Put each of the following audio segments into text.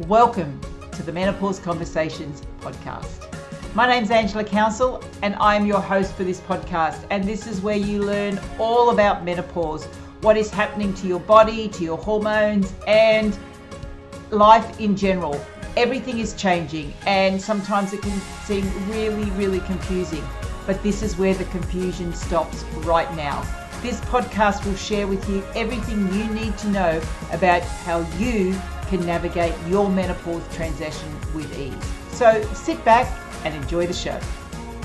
Welcome to the Menopause Conversations podcast. My name's Angela Council, and I'm your host for this podcast. And this is where you learn all about menopause, what is happening to your body, to your hormones, and life in general. Everything is changing, and sometimes it can seem really, really confusing. But this is where the confusion stops right now. This podcast will share with you everything you need to know about how you can navigate your menopause transition with ease. So sit back and enjoy the show.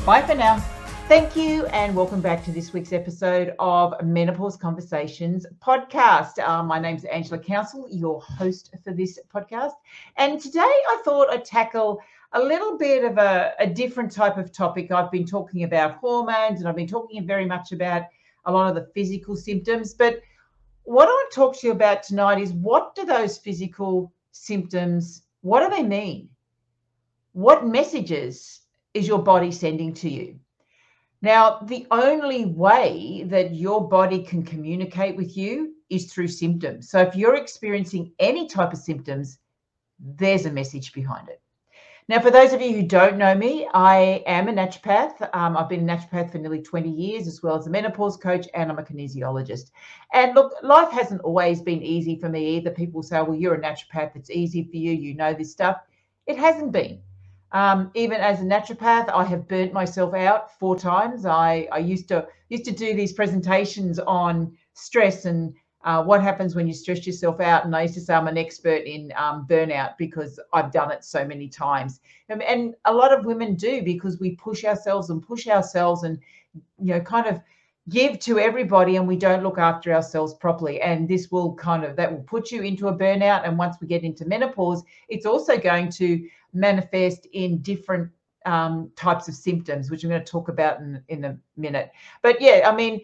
Bye for now. Thank you, and welcome back to this week's episode of Menopause Conversations podcast. Uh, my name's Angela Council, your host for this podcast. And today I thought I'd tackle a little bit of a, a different type of topic. I've been talking about hormones and I've been talking very much about a lot of the physical symptoms. But what I want to talk to you about tonight is what do those physical symptoms, what do they mean? What messages is your body sending to you? Now, the only way that your body can communicate with you is through symptoms. So if you're experiencing any type of symptoms, there's a message behind it. Now, for those of you who don't know me, I am a naturopath. Um, I've been a naturopath for nearly 20 years, as well as a menopause coach, and I'm a kinesiologist. And look, life hasn't always been easy for me either. People say, well, you're a naturopath, it's easy for you, you know this stuff. It hasn't been. Um, even as a naturopath, I have burnt myself out four times. I, I used to used to do these presentations on stress and uh, what happens when you stress yourself out. And I used to say I'm an expert in um, burnout because I've done it so many times. And, and, a lot of women do because we push ourselves and push ourselves and, you know, kind of give to everybody and we don't look after ourselves properly. And this will kind of, that will put you into a burnout. And once we get into menopause, it's also going to manifest in different um, types of symptoms, which I'm going to talk about in, in a minute. But yeah, I mean,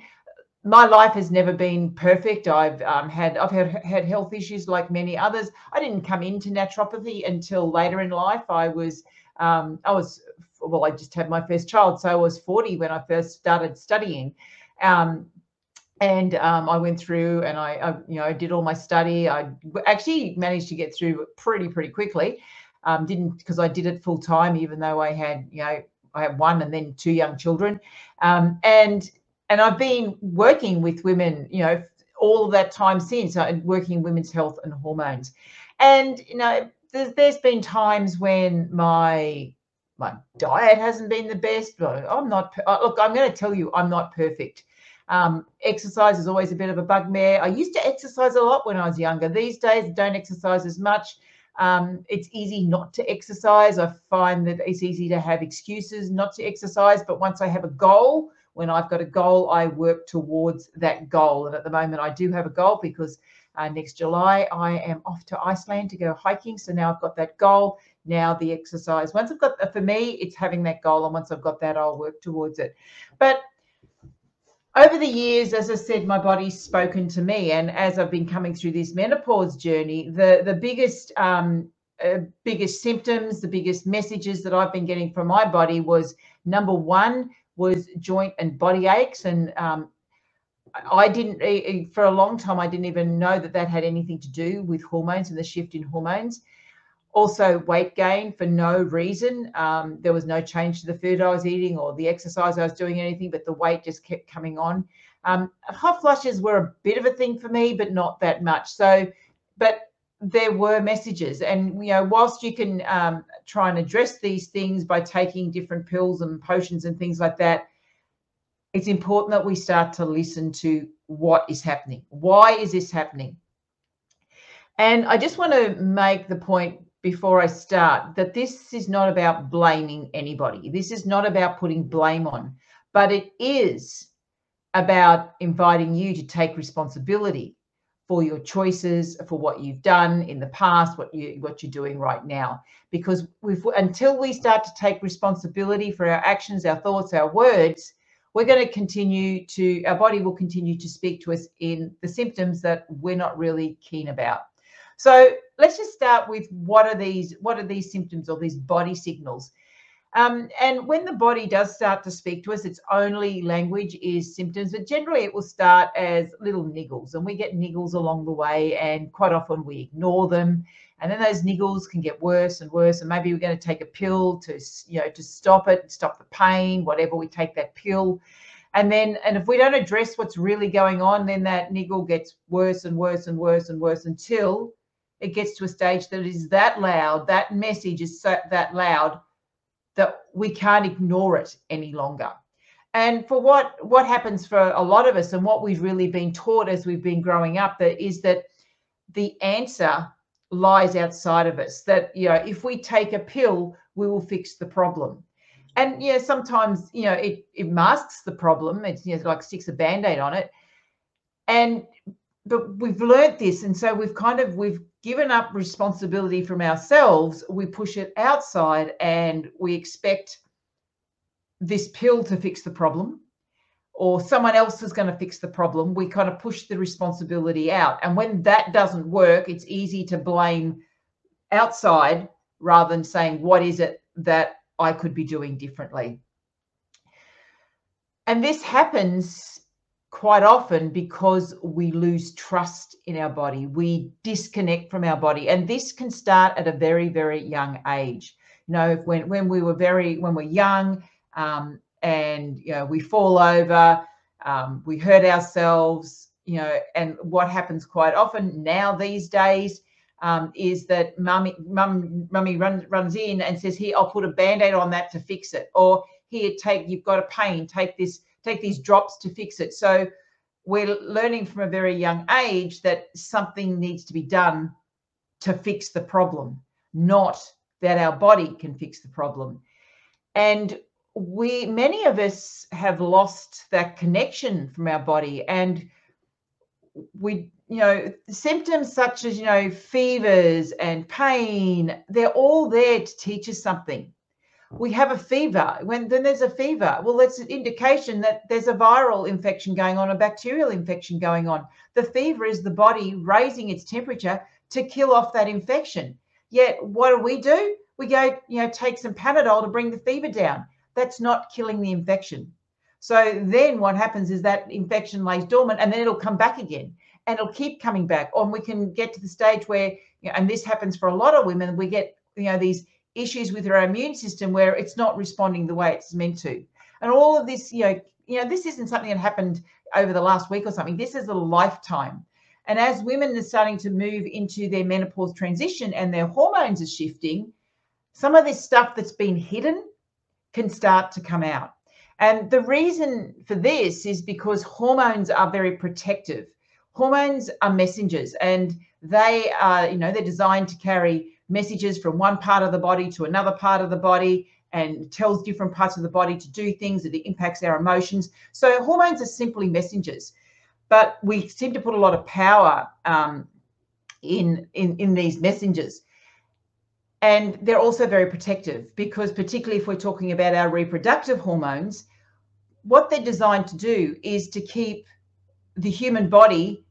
my life has never been perfect. I've um, had I've had had health issues like many others. I didn't come into naturopathy until later in life. I was um, I was well, I just had my first child, so I was 40 when I first started studying. Um, and um, I went through and I, I, you know, did all my study. I actually managed to get through pretty, pretty quickly. Um, didn't because I did it full time, even though I had, you know, I had one and then two young children. Um, and and I've been working with women, you know, all that time since, uh, working in women's health and hormones. And you know, there's, there's been times when my my diet hasn't been the best. I'm not. Uh, look, I'm going to tell you, I'm not perfect. Um, exercise is always a bit of a bugbear. I used to exercise a lot when I was younger. These days, I don't exercise as much. Um, it's easy not to exercise. I find that it's easy to have excuses not to exercise. But once I have a goal, when I've got a goal, I work towards that goal. And at the moment, I do have a goal because uh, next July I am off to Iceland to go hiking. So now I've got that goal. Now the exercise. Once I've got for me, it's having that goal, and once I've got that, I'll work towards it. But over the years, as I said, my body's spoken to me, and as I've been coming through this menopause journey, the the biggest um, uh, biggest symptoms, the biggest messages that I've been getting from my body was number one was joint and body aches and um, I didn't for a long time. I didn't even know that that had anything to do with hormones and the shift in hormones. Also, weight gain for no reason. Um, there was no change to the food I was eating or the exercise I was doing, anything, but the weight just kept coming on. Um, hot flushes were a bit of a thing for me, but not that much. So, but there were messages. And you know whilst you can um, try and address these things by taking different pills and potions and things like that it's important that we start to listen to what is happening. Why is this happening? And i just want to make the point before i start that this is not about blaming anybody. This is not about putting blame on but it is about inviting you to take responsibility for your choices, for what you've done in the past, what you what you're doing right now. Because we've until we start to take responsibility for our actions, our thoughts, our words, we're going to continue to our body will continue to speak to us in the symptoms that we're not really keen about. So let's just start with what are these what are these symptoms or these body signals? Um, and when the body does start to speak to us, its only language is symptoms, but generally it will start as little niggles, and we get niggles along the way, and quite often we ignore them. and then those niggles can get worse and worse and maybe we're going to take a pill to you know to stop it stop the pain whatever we take that pill and then and if we don't address what's really going on then that niggle gets worse and worse and worse and worse until it gets to a stage that is that loud that message is so that loud that we can't ignore it any longer. And for what what happens for a lot of us and what we've really been taught as we've been growing up that is that the answer lies outside of us that you know if we take a pill we will fix the problem. And yeah sometimes you know it it masks the problem. It's you know, like sticks a band-aid on it. And but we've learnt this and so we've kind of we've given up responsibility from ourselves we push it outside and we expect this pill to fix the problem or someone else is going to fix the problem, we kind of push the responsibility out. And when that doesn't work, it's easy to blame outside rather than saying, what is it that I could be doing differently? And this happens quite often because we lose trust in our body. We disconnect from our body. And this can start at a very, very young age. You know, when, when we were very, when we're young, um, and you know we fall over um, we hurt ourselves you know and what happens quite often now these days um, is that mummy mum mummy runs runs in and says here i'll put a band-aid on that to fix it or here take you've got a pain take this take these drops to fix it. So we're learning from a very young age that something needs to be done to fix the problem not that our body can fix the problem. And we many of us have lost that connection from our body. And we you know symptoms such as you know fevers and pain they're all there to teach us something we have a fever. When then there's a fever. Well that's an indication that there's a viral infection going on a bacterial infection going on. The fever is the body raising its temperature to kill off that infection. Yet what do we do? We go you know take some panadol to bring the fever down. That's not killing the infection. So then what happens is that infection lays dormant and then it'll come back again and it'll keep coming back. Or we can get to the stage where, you know, and this happens for a lot of women, we get, you know, these issues with our immune system where it's not responding the way it's meant to. And all of this, you know, you know, this isn't something that happened over the last week or something. This is a lifetime. And as women are starting to move into their menopause transition and their hormones are shifting, some of this stuff that's been hidden can start to come out. And the reason for this is because hormones are very protective. Hormones are messengers and they are, you know, they're designed to carry messages from one part of the body to another part of the body and tells different parts of the body to do things that impacts our emotions. So hormones are simply messengers, but we seem to put a lot of power um, in, in in these messengers and they're also very protective because particularly if we're talking about our reproductive hormones what they're designed to do is to keep the human body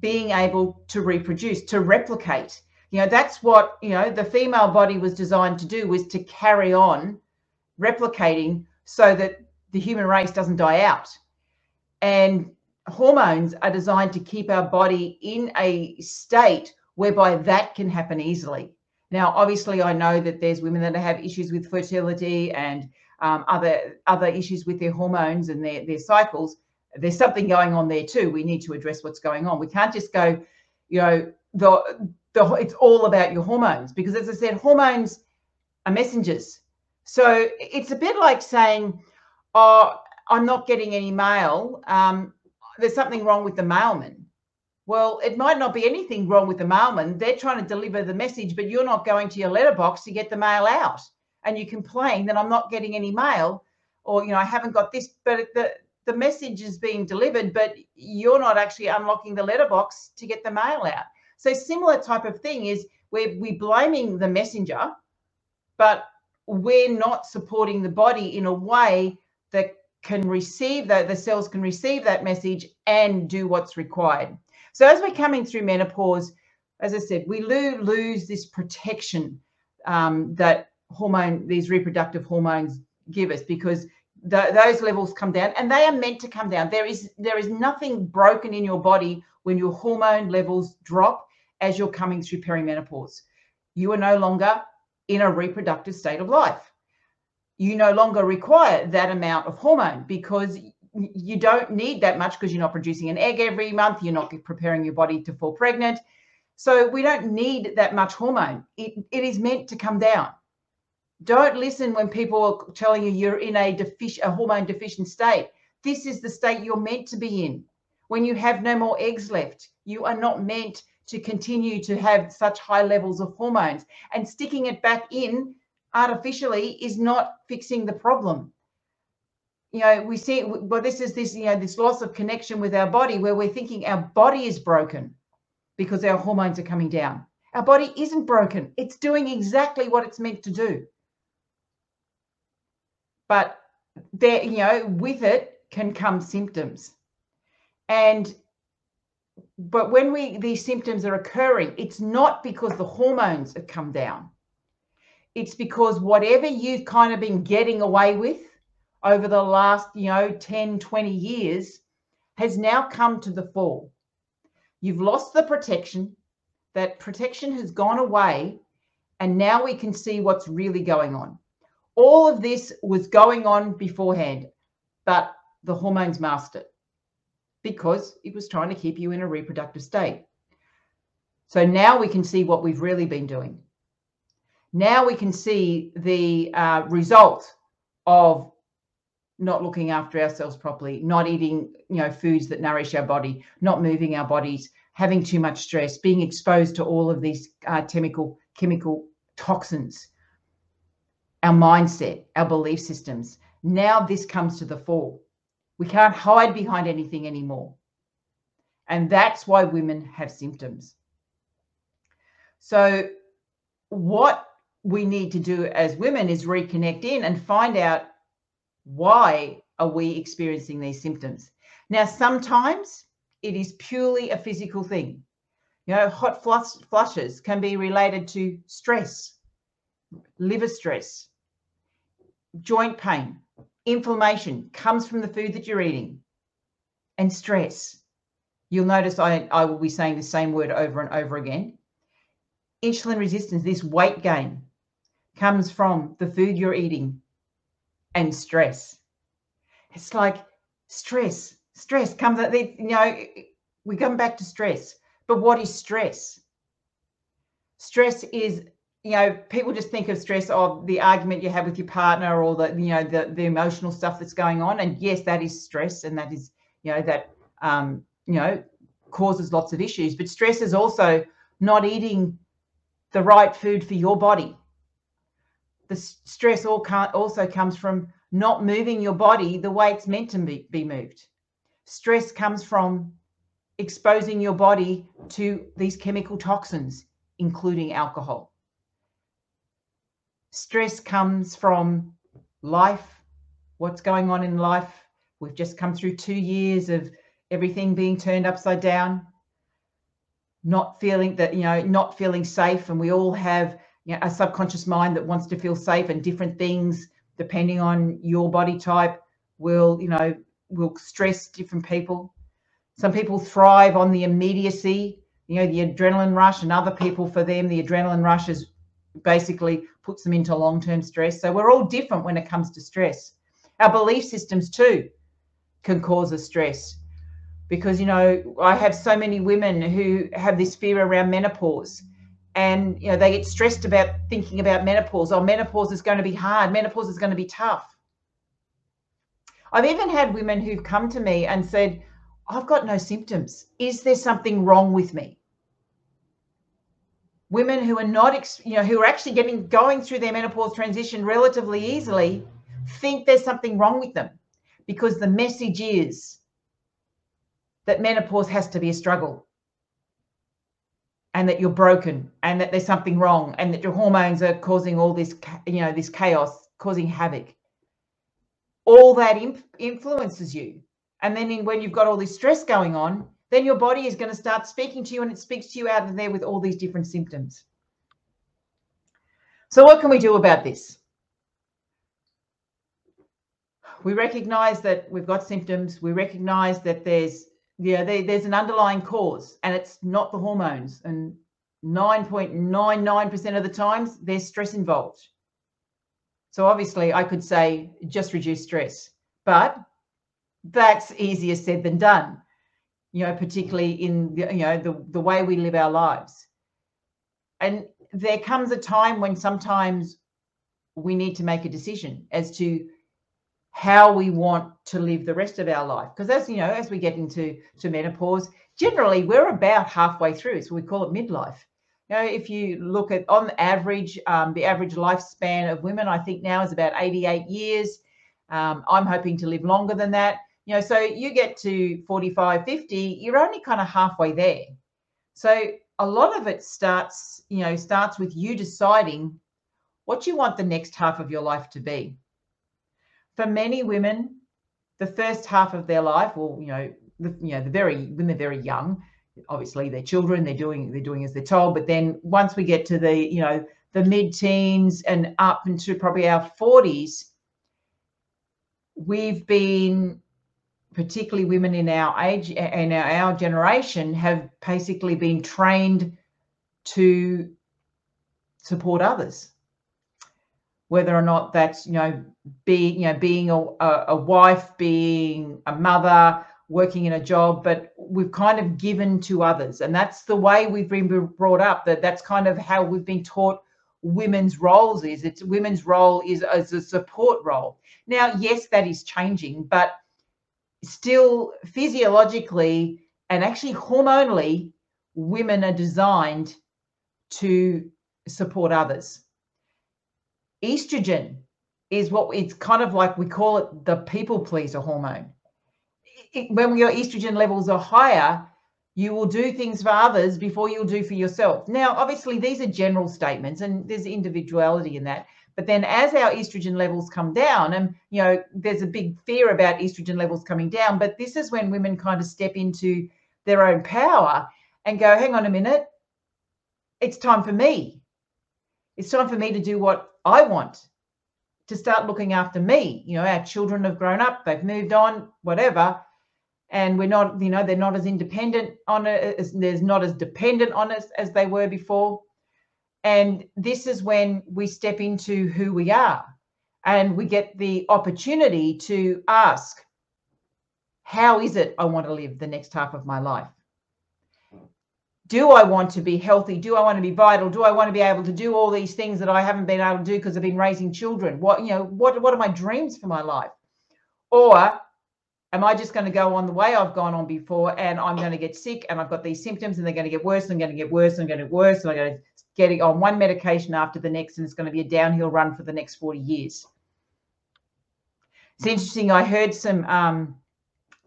being able to reproduce to replicate you know that's what you know the female body was designed to do was to carry on replicating so that the human race doesn't die out and hormones are designed to keep our body in a state whereby that can happen easily now, obviously, I know that there's women that have issues with fertility and um, other other issues with their hormones and their their cycles. There's something going on there too. We need to address what's going on. We can't just go, you know, the the it's all about your hormones because, as I said, hormones are messengers. So it's a bit like saying, "Oh, I'm not getting any mail. Um, there's something wrong with the mailman." Well, it might not be anything wrong with the mailman. They're trying to deliver the message, but you're not going to your letterbox to get the mail out. And you complain that I'm not getting any mail or, you know, I haven't got this, but the, the message is being delivered, but you're not actually unlocking the letterbox to get the mail out. So similar type of thing is we're we blaming the messenger, but we're not supporting the body in a way that can receive that the cells can receive that message and do what's required. So as we're coming through menopause, as I said, we lo- lose this protection um, that hormone, these reproductive hormones give us because those levels come down and they are meant to come down. There is there is nothing broken in your body when your hormone levels drop as you're coming through perimenopause. you are no longer in a reproductive state of life. You no longer require that amount of hormone because you don't need that much because you're not producing an egg every month, you're not preparing your body to fall pregnant. So we don't need that much hormone. It, it is meant to come down. Don't listen when people are telling you you're in a, defic- a hormone deficient state. This is the state you're meant to be in. When you have no more eggs left, you are not meant to continue to have such high levels of hormones. And sticking it back in artificially is not fixing the problem. You know, we see, well, this is this, you know, this loss of connection with our body where we're thinking our body is broken because our hormones are coming down. Our body isn't broken, it's doing exactly what it's meant to do. But there, you know, with it can come symptoms. And but when we these symptoms are occurring, it's not because the hormones have come down. It's because whatever you've kind of been getting away with over the last, you know, 10, 20 years has now come to the fore. You've lost the protection. That protection has gone away. And now we can see what's really going on. All of this was going on beforehand, but the hormones masked it because it was trying to keep you in a reproductive state. So now we can see what we've really been doing. Now we can see the uh, result of not looking after ourselves properly, not eating, you know, foods that nourish our body, not moving our bodies, having too much stress, being exposed to all of these uh, chemical chemical toxins, our mindset, our belief systems. Now this comes to the fore. We can't hide behind anything anymore. And that's why women have symptoms. So, what we need to do as women is reconnect in and find out why are we experiencing these symptoms? Now, sometimes it is purely a physical thing. You know, hot flush, flushes can be related to stress, liver stress, joint pain, inflammation comes from the food that you're eating, and stress. You'll notice I, I will be saying the same word over and over again. Insulin resistance, this weight gain, comes from the food you're eating, and stress. It's like stress, stress comes, you know, we come back to stress. But what is stress? Stress is, you know, people just think of stress of the argument you have with your partner or the, you know, the, the emotional stuff that's going on. And yes, that is stress and that is, you know, that, um, you know, causes lots of issues. But stress is also not eating the right food for your body the stress all can't, also comes from not moving your body the way it's meant to be, be moved. Stress comes from exposing your body to these chemical toxins, including alcohol. Stress comes from life, what's going on in life. We've just come through two years of everything being turned upside down, not feeling that, you know, not feeling safe. And we all have you know, a subconscious mind that wants to feel safe and different things depending on your body type will you know will stress different people some people thrive on the immediacy you know the adrenaline rush and other people for them the adrenaline rush is basically puts them into long-term stress. So we're all different when it comes to stress. Our belief systems too can cause us stress because you know i have so many women who have this fear around menopause and you know they get stressed about thinking about menopause. Oh menopause is going to be hard. Menopause is going to be tough. I've even had women who've come to me and said i've got no symptoms. Is there something wrong with me women who are not you know who are actually getting going through their menopause transition relatively easily think there's something wrong with them because the message is that menopause has to be a struggle and that you're broken and that there's something wrong and that your hormones are causing all this you know this chaos causing havoc. All that imp- influences you. And then in, when you've got all this stress going on then your body is going to start speaking to you and it speaks to you out of there with all these different symptoms so what can we do about this we recognize that we've got symptoms we recognize that there's yeah, there's an underlying cause, and it's not the hormones. And 9.99% of the times, there's stress involved. So obviously, I could say just reduce stress, but that's easier said than done. You know, particularly in the, you know the the way we live our lives. And there comes a time when sometimes we need to make a decision as to how we want to live the rest of our life. Because as you know, as we get into to menopause, generally we're about halfway through. So we call it midlife. You know, if you look at on average, um, the average lifespan of women, I think now is about 88 years. Um, I'm hoping to live longer than that. You know, so you get to 45, 50, you're only kind of halfway there. So a lot of it starts, you know, starts with you deciding what you want the next half of your life to be. For many women, the first half of their life, or you know, the, you know, the very when they're very young, obviously they're children, they're doing they're doing as they're told. But then once we get to the you know the mid-teens and up into probably our 40s, we've been particularly women in our age and our, generation have basically been trained to support others. Whether or not that's you know being you know being a, a wife being a mother working in a job but we've kind of given to others. And that's the way we've been brought up that that's kind of how we've been taught women's roles is. It's women's role is as a support role. Now yes that is changing but still physiologically and actually hormonally women are designed to support others estrogen is what it's kind of like we call it the people pleaser hormone. It, when your estrogen levels are higher, you will do things for others before you'll do for yourself. Now, obviously, these are general statements and there's individuality in that. But then as our estrogen levels come down, and you know, there's a big fear about estrogen levels coming down, but this is when women kind of step into their own power and go, hang on a minute, it's time for me. It's time for me to do what I want to start looking after me. You know, our children have grown up, they've moved on, whatever. And we're not, you know, they're not as independent on it, as, there's not as dependent on us as they were before. And this is when we step into who we are and we get the opportunity to ask, how is it I want to live the next half of my life? do I want to be healthy? Do I want to be vital? Do I want to be able to do all these things that I haven't been able to do because I've been raising children? What, you know, what, what are my dreams for my life? Or am I just going to go on the way I've gone on before and I'm going to get sick and I've got these symptoms and they're going to get worse and I'm going to get worse and I'm going to get worse and I'm going to get on one medication after the next and it's going to be a downhill run for the next 40 years. It's interesting. I heard some um,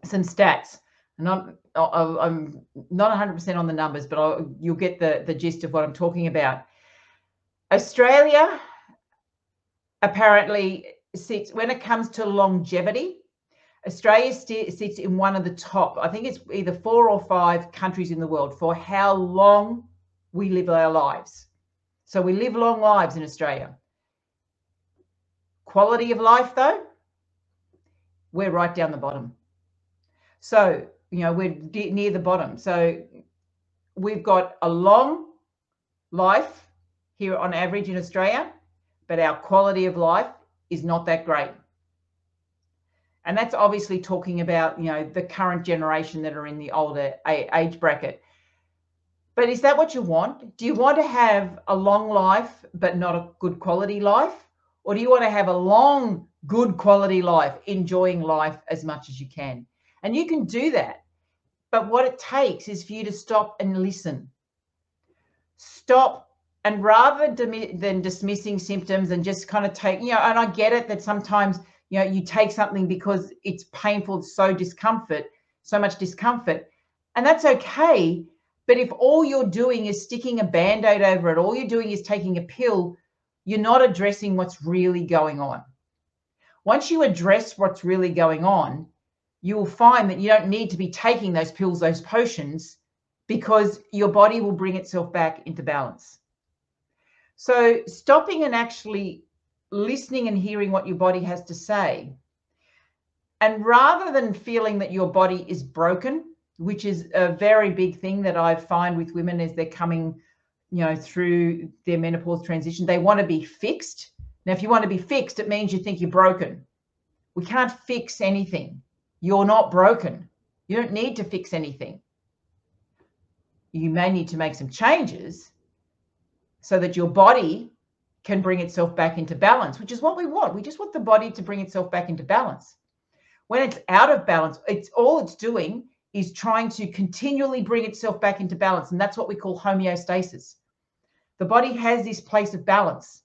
some stats and I'm I'm not 100% on the numbers, but I'll, you'll get the the gist of what I'm talking about. Australia apparently sits when it comes to longevity. Australia st- sits in one of the top. I think it's either four or five countries in the world for how long we live our lives. So we live long lives in Australia. Quality of life, though, we're right down the bottom. So you know, we're near the bottom. So we've got a long life here on average in Australia, but our quality of life is not that great. And that's obviously talking about, you know, the current generation that are in the older age bracket. But is that what you want? Do you want to have a long life, but not a good quality life? Or do you want to have a long, good quality life, enjoying life as much as you can? And you can do that but what it takes is for you to stop and listen. Stop and rather than dismissing symptoms and just kind of take, you know, and I get it that sometimes, you know, you take something because it's painful, so discomfort, so much discomfort. And that's okay. But if all you're doing is sticking a band aid over it, all you're doing is taking a pill, you're not addressing what's really going on. Once you address what's really going on, you will find that you don't need to be taking those pills, those potions, because your body will bring itself back into balance. So, stopping and actually listening and hearing what your body has to say, and rather than feeling that your body is broken, which is a very big thing that I find with women as they're coming you know, through their menopause transition. They want to be fixed. Now, if you want to be fixed, it means you think you're broken. We can't fix anything. You're not broken. You don't need to fix anything. You may need to make some changes so that your body can bring itself back into balance, which is what we want. We just want the body to bring itself back into balance. When it's out of balance, it's all it's doing is trying to continually bring itself back into balance. And that's what we call homeostasis. The body has this place of balance.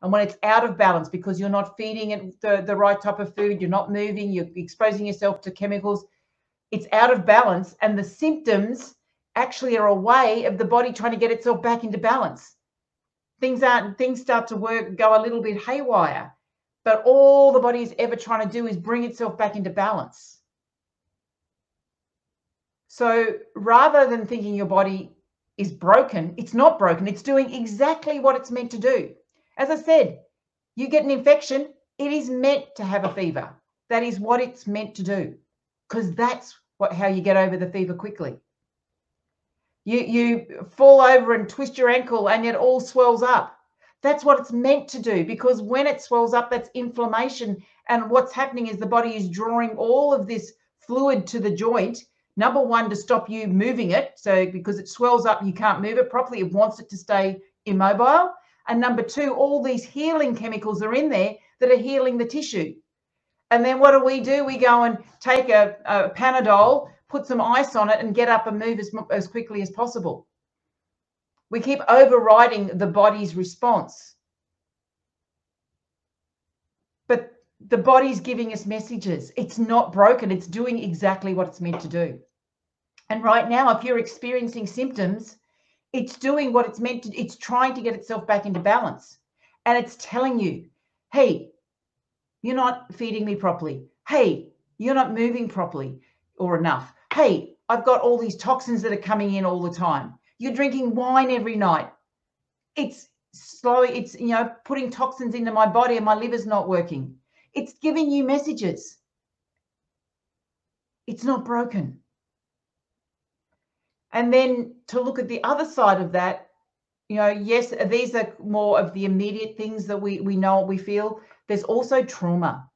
And when it's out of balance because you're not feeding it the, the right type of food, you're not moving, you're exposing yourself to chemicals, it's out of balance. And the symptoms actually are a way of the body trying to get itself back into balance things aren't things start to work go a little bit haywire. But all the body is ever trying to do is bring itself back into balance. So rather than thinking your body is broken it's not broken. It's doing exactly what it's meant to do. As i said you get an infection it is meant to have a fever. That is what it's meant to do because that's what how you get over the fever quickly you you fall over and twist your ankle and it all swells up. That's what it's meant to do because when it swells up that's inflammation. And what's happening is the body is drawing all of this fluid to the joint. Number one to stop you moving it. So because it swells up you can't move it properly. It wants it to stay immobile. And number two all these healing chemicals are in there that are healing the tissue. And then what do we do? We go and take a, a panadol put some ice on it and get up and move as, as quickly as possible. We keep overriding the body's response. But the body's giving us messages. It's not broken, it's doing exactly what it's meant to do. And right now, if you're experiencing symptoms, it's doing what it's meant to, it's trying to get itself back into balance. And it's telling you, hey, you're not feeding me properly. Hey, you're not moving properly or enough hey, I've got all these toxins that are coming in all the time. You're drinking wine every night. It's slowly, it's, you know, putting toxins into my body and my liver's not working. It's giving you messages. It's not broken. And then to look at the other side of that, you know, yes, these are more of the immediate things that we, we know, we feel. There's also trauma.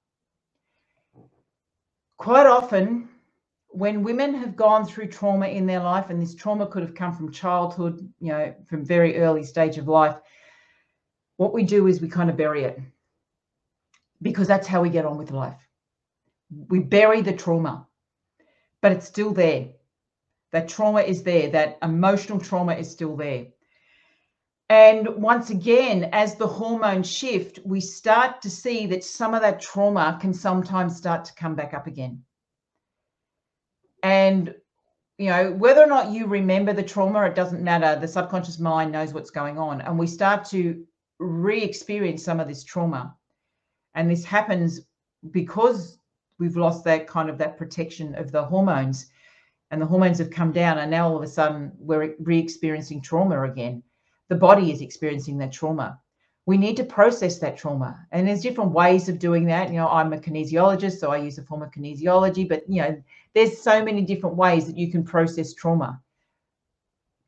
Quite often, when women have gone through trauma in their life, and this trauma could have come from childhood, you know, from very early stage of life, what we do is we kind of bury it because that's how we get on with life. We bury the trauma, but it's still there. That trauma is there, that emotional trauma is still there. And once again, as the hormones shift, we start to see that some of that trauma can sometimes start to come back up again and you know whether or not you remember the trauma it doesn't matter. The subconscious mind knows what's going on. And we start to re-experience some of this trauma. And this happens because we've lost that kind of that protection of the hormones. And the hormones have come down and now all of a sudden we're re-experiencing trauma again. The body is experiencing that trauma we need to process that trauma. And there's different ways of doing that. You know i'm a kinesiologist so i use a form of kinesiology but you know there's so many different ways that you can process trauma.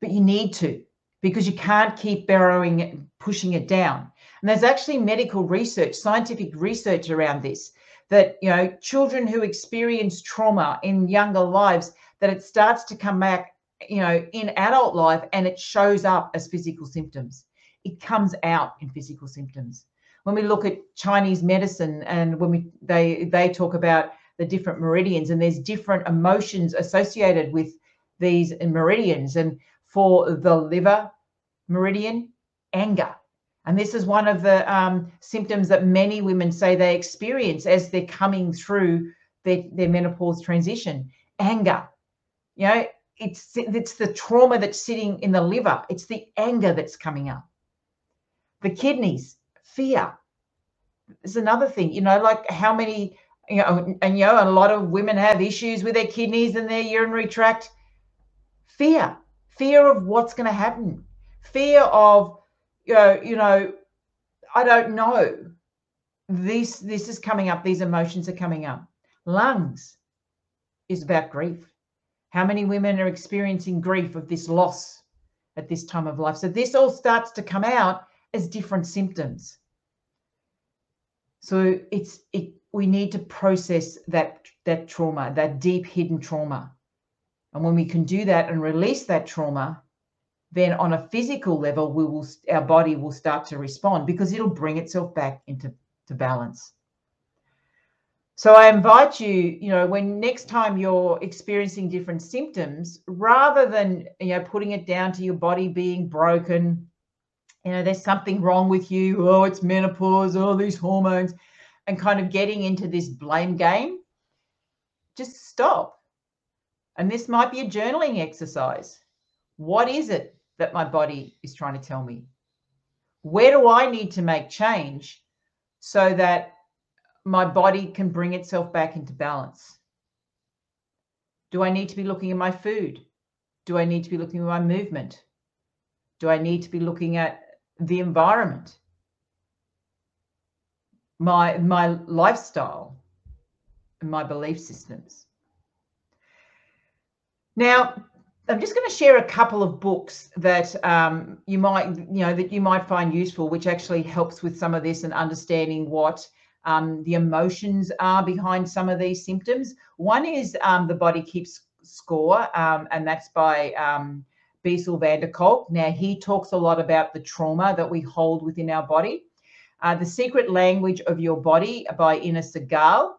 But you need to because you can't keep burrowing it pushing it down. And there's actually medical research scientific research around this that you know children who experience trauma in younger lives that it starts to come back you know in adult life and it shows up as physical symptoms it comes out in physical symptoms. When we look at Chinese medicine and when we they they talk about the different meridians and there's different emotions associated with these meridians. And for the liver meridian anger. And this is one of the um, symptoms that many women say they experience as they're coming through their, their menopause transition. Anger. You know it's it's the trauma that's sitting in the liver. It's the anger that's coming up the kidneys, fear. Is another thing, you know, like how many, you know, and you know, a lot of women have issues with their kidneys and their urinary tract. Fear, fear of what's going to happen, fear of, you know, you know, I don't know. This this is coming up. These emotions are coming up. Lungs is about grief. How many women are experiencing grief of this loss at this time of life. So this all starts to come out as different symptoms. So it's it we need to process that that trauma, that deep hidden trauma. And when we can do that and release that trauma, then on a physical level, we will our body will start to respond because it'll bring itself back into to balance. So I invite you, you know, when next time you're experiencing different symptoms, rather than you know putting it down to your body being broken, you know, there's something wrong with you. Oh, it's menopause. All oh, these hormones, and kind of getting into this blame game. Just stop. And this might be a journaling exercise. What is it that my body is trying to tell me? Where do I need to make change so that my body can bring itself back into balance? Do I need to be looking at my food? Do I need to be looking at my movement? Do I need to be looking at the environment? My my lifestyle and my belief systems. Now, I'm just going to share a couple of books that um, you might, you know, that you might find useful, which actually helps with some of this and understanding what um, the emotions are behind some of these symptoms. One is um, The Body Keeps Score, um, and that's by Bessel van der Kolk. Now, he talks a lot about the trauma that we hold within our body. Uh, the Secret Language of Your Body by Inna Segal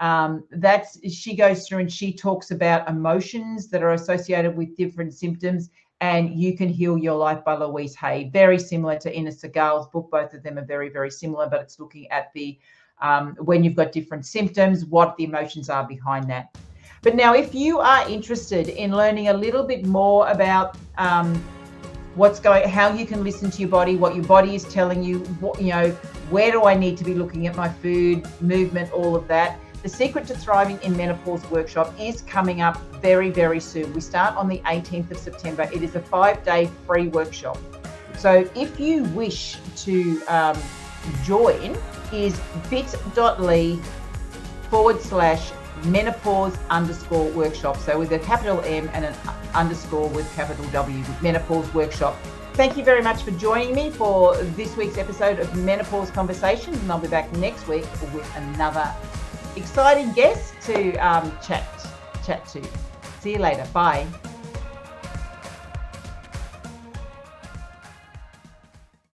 um, that's she goes through and she talks about emotions that are associated with different symptoms and you can heal your life by louise hay very similar to Inna Segal's book both of them are very very similar but it's looking at the um, when you've got different symptoms what the emotions are behind that but now if you are interested in learning a little bit more about um, what's going how you can listen to your body what your body is telling you what you know where do i need to be looking at my food movement all of that the Secret to Thriving in Menopause workshop is coming up very, very soon. We start on the 18th of September. It is a five day free workshop. So if you wish to um, join, is bit.ly forward slash menopause underscore workshop. So with a capital M and an underscore with capital W, menopause workshop. Thank you very much for joining me for this week's episode of Menopause Conversations, and I'll be back next week with another exciting guest to um, chat chat to. See you later. Bye.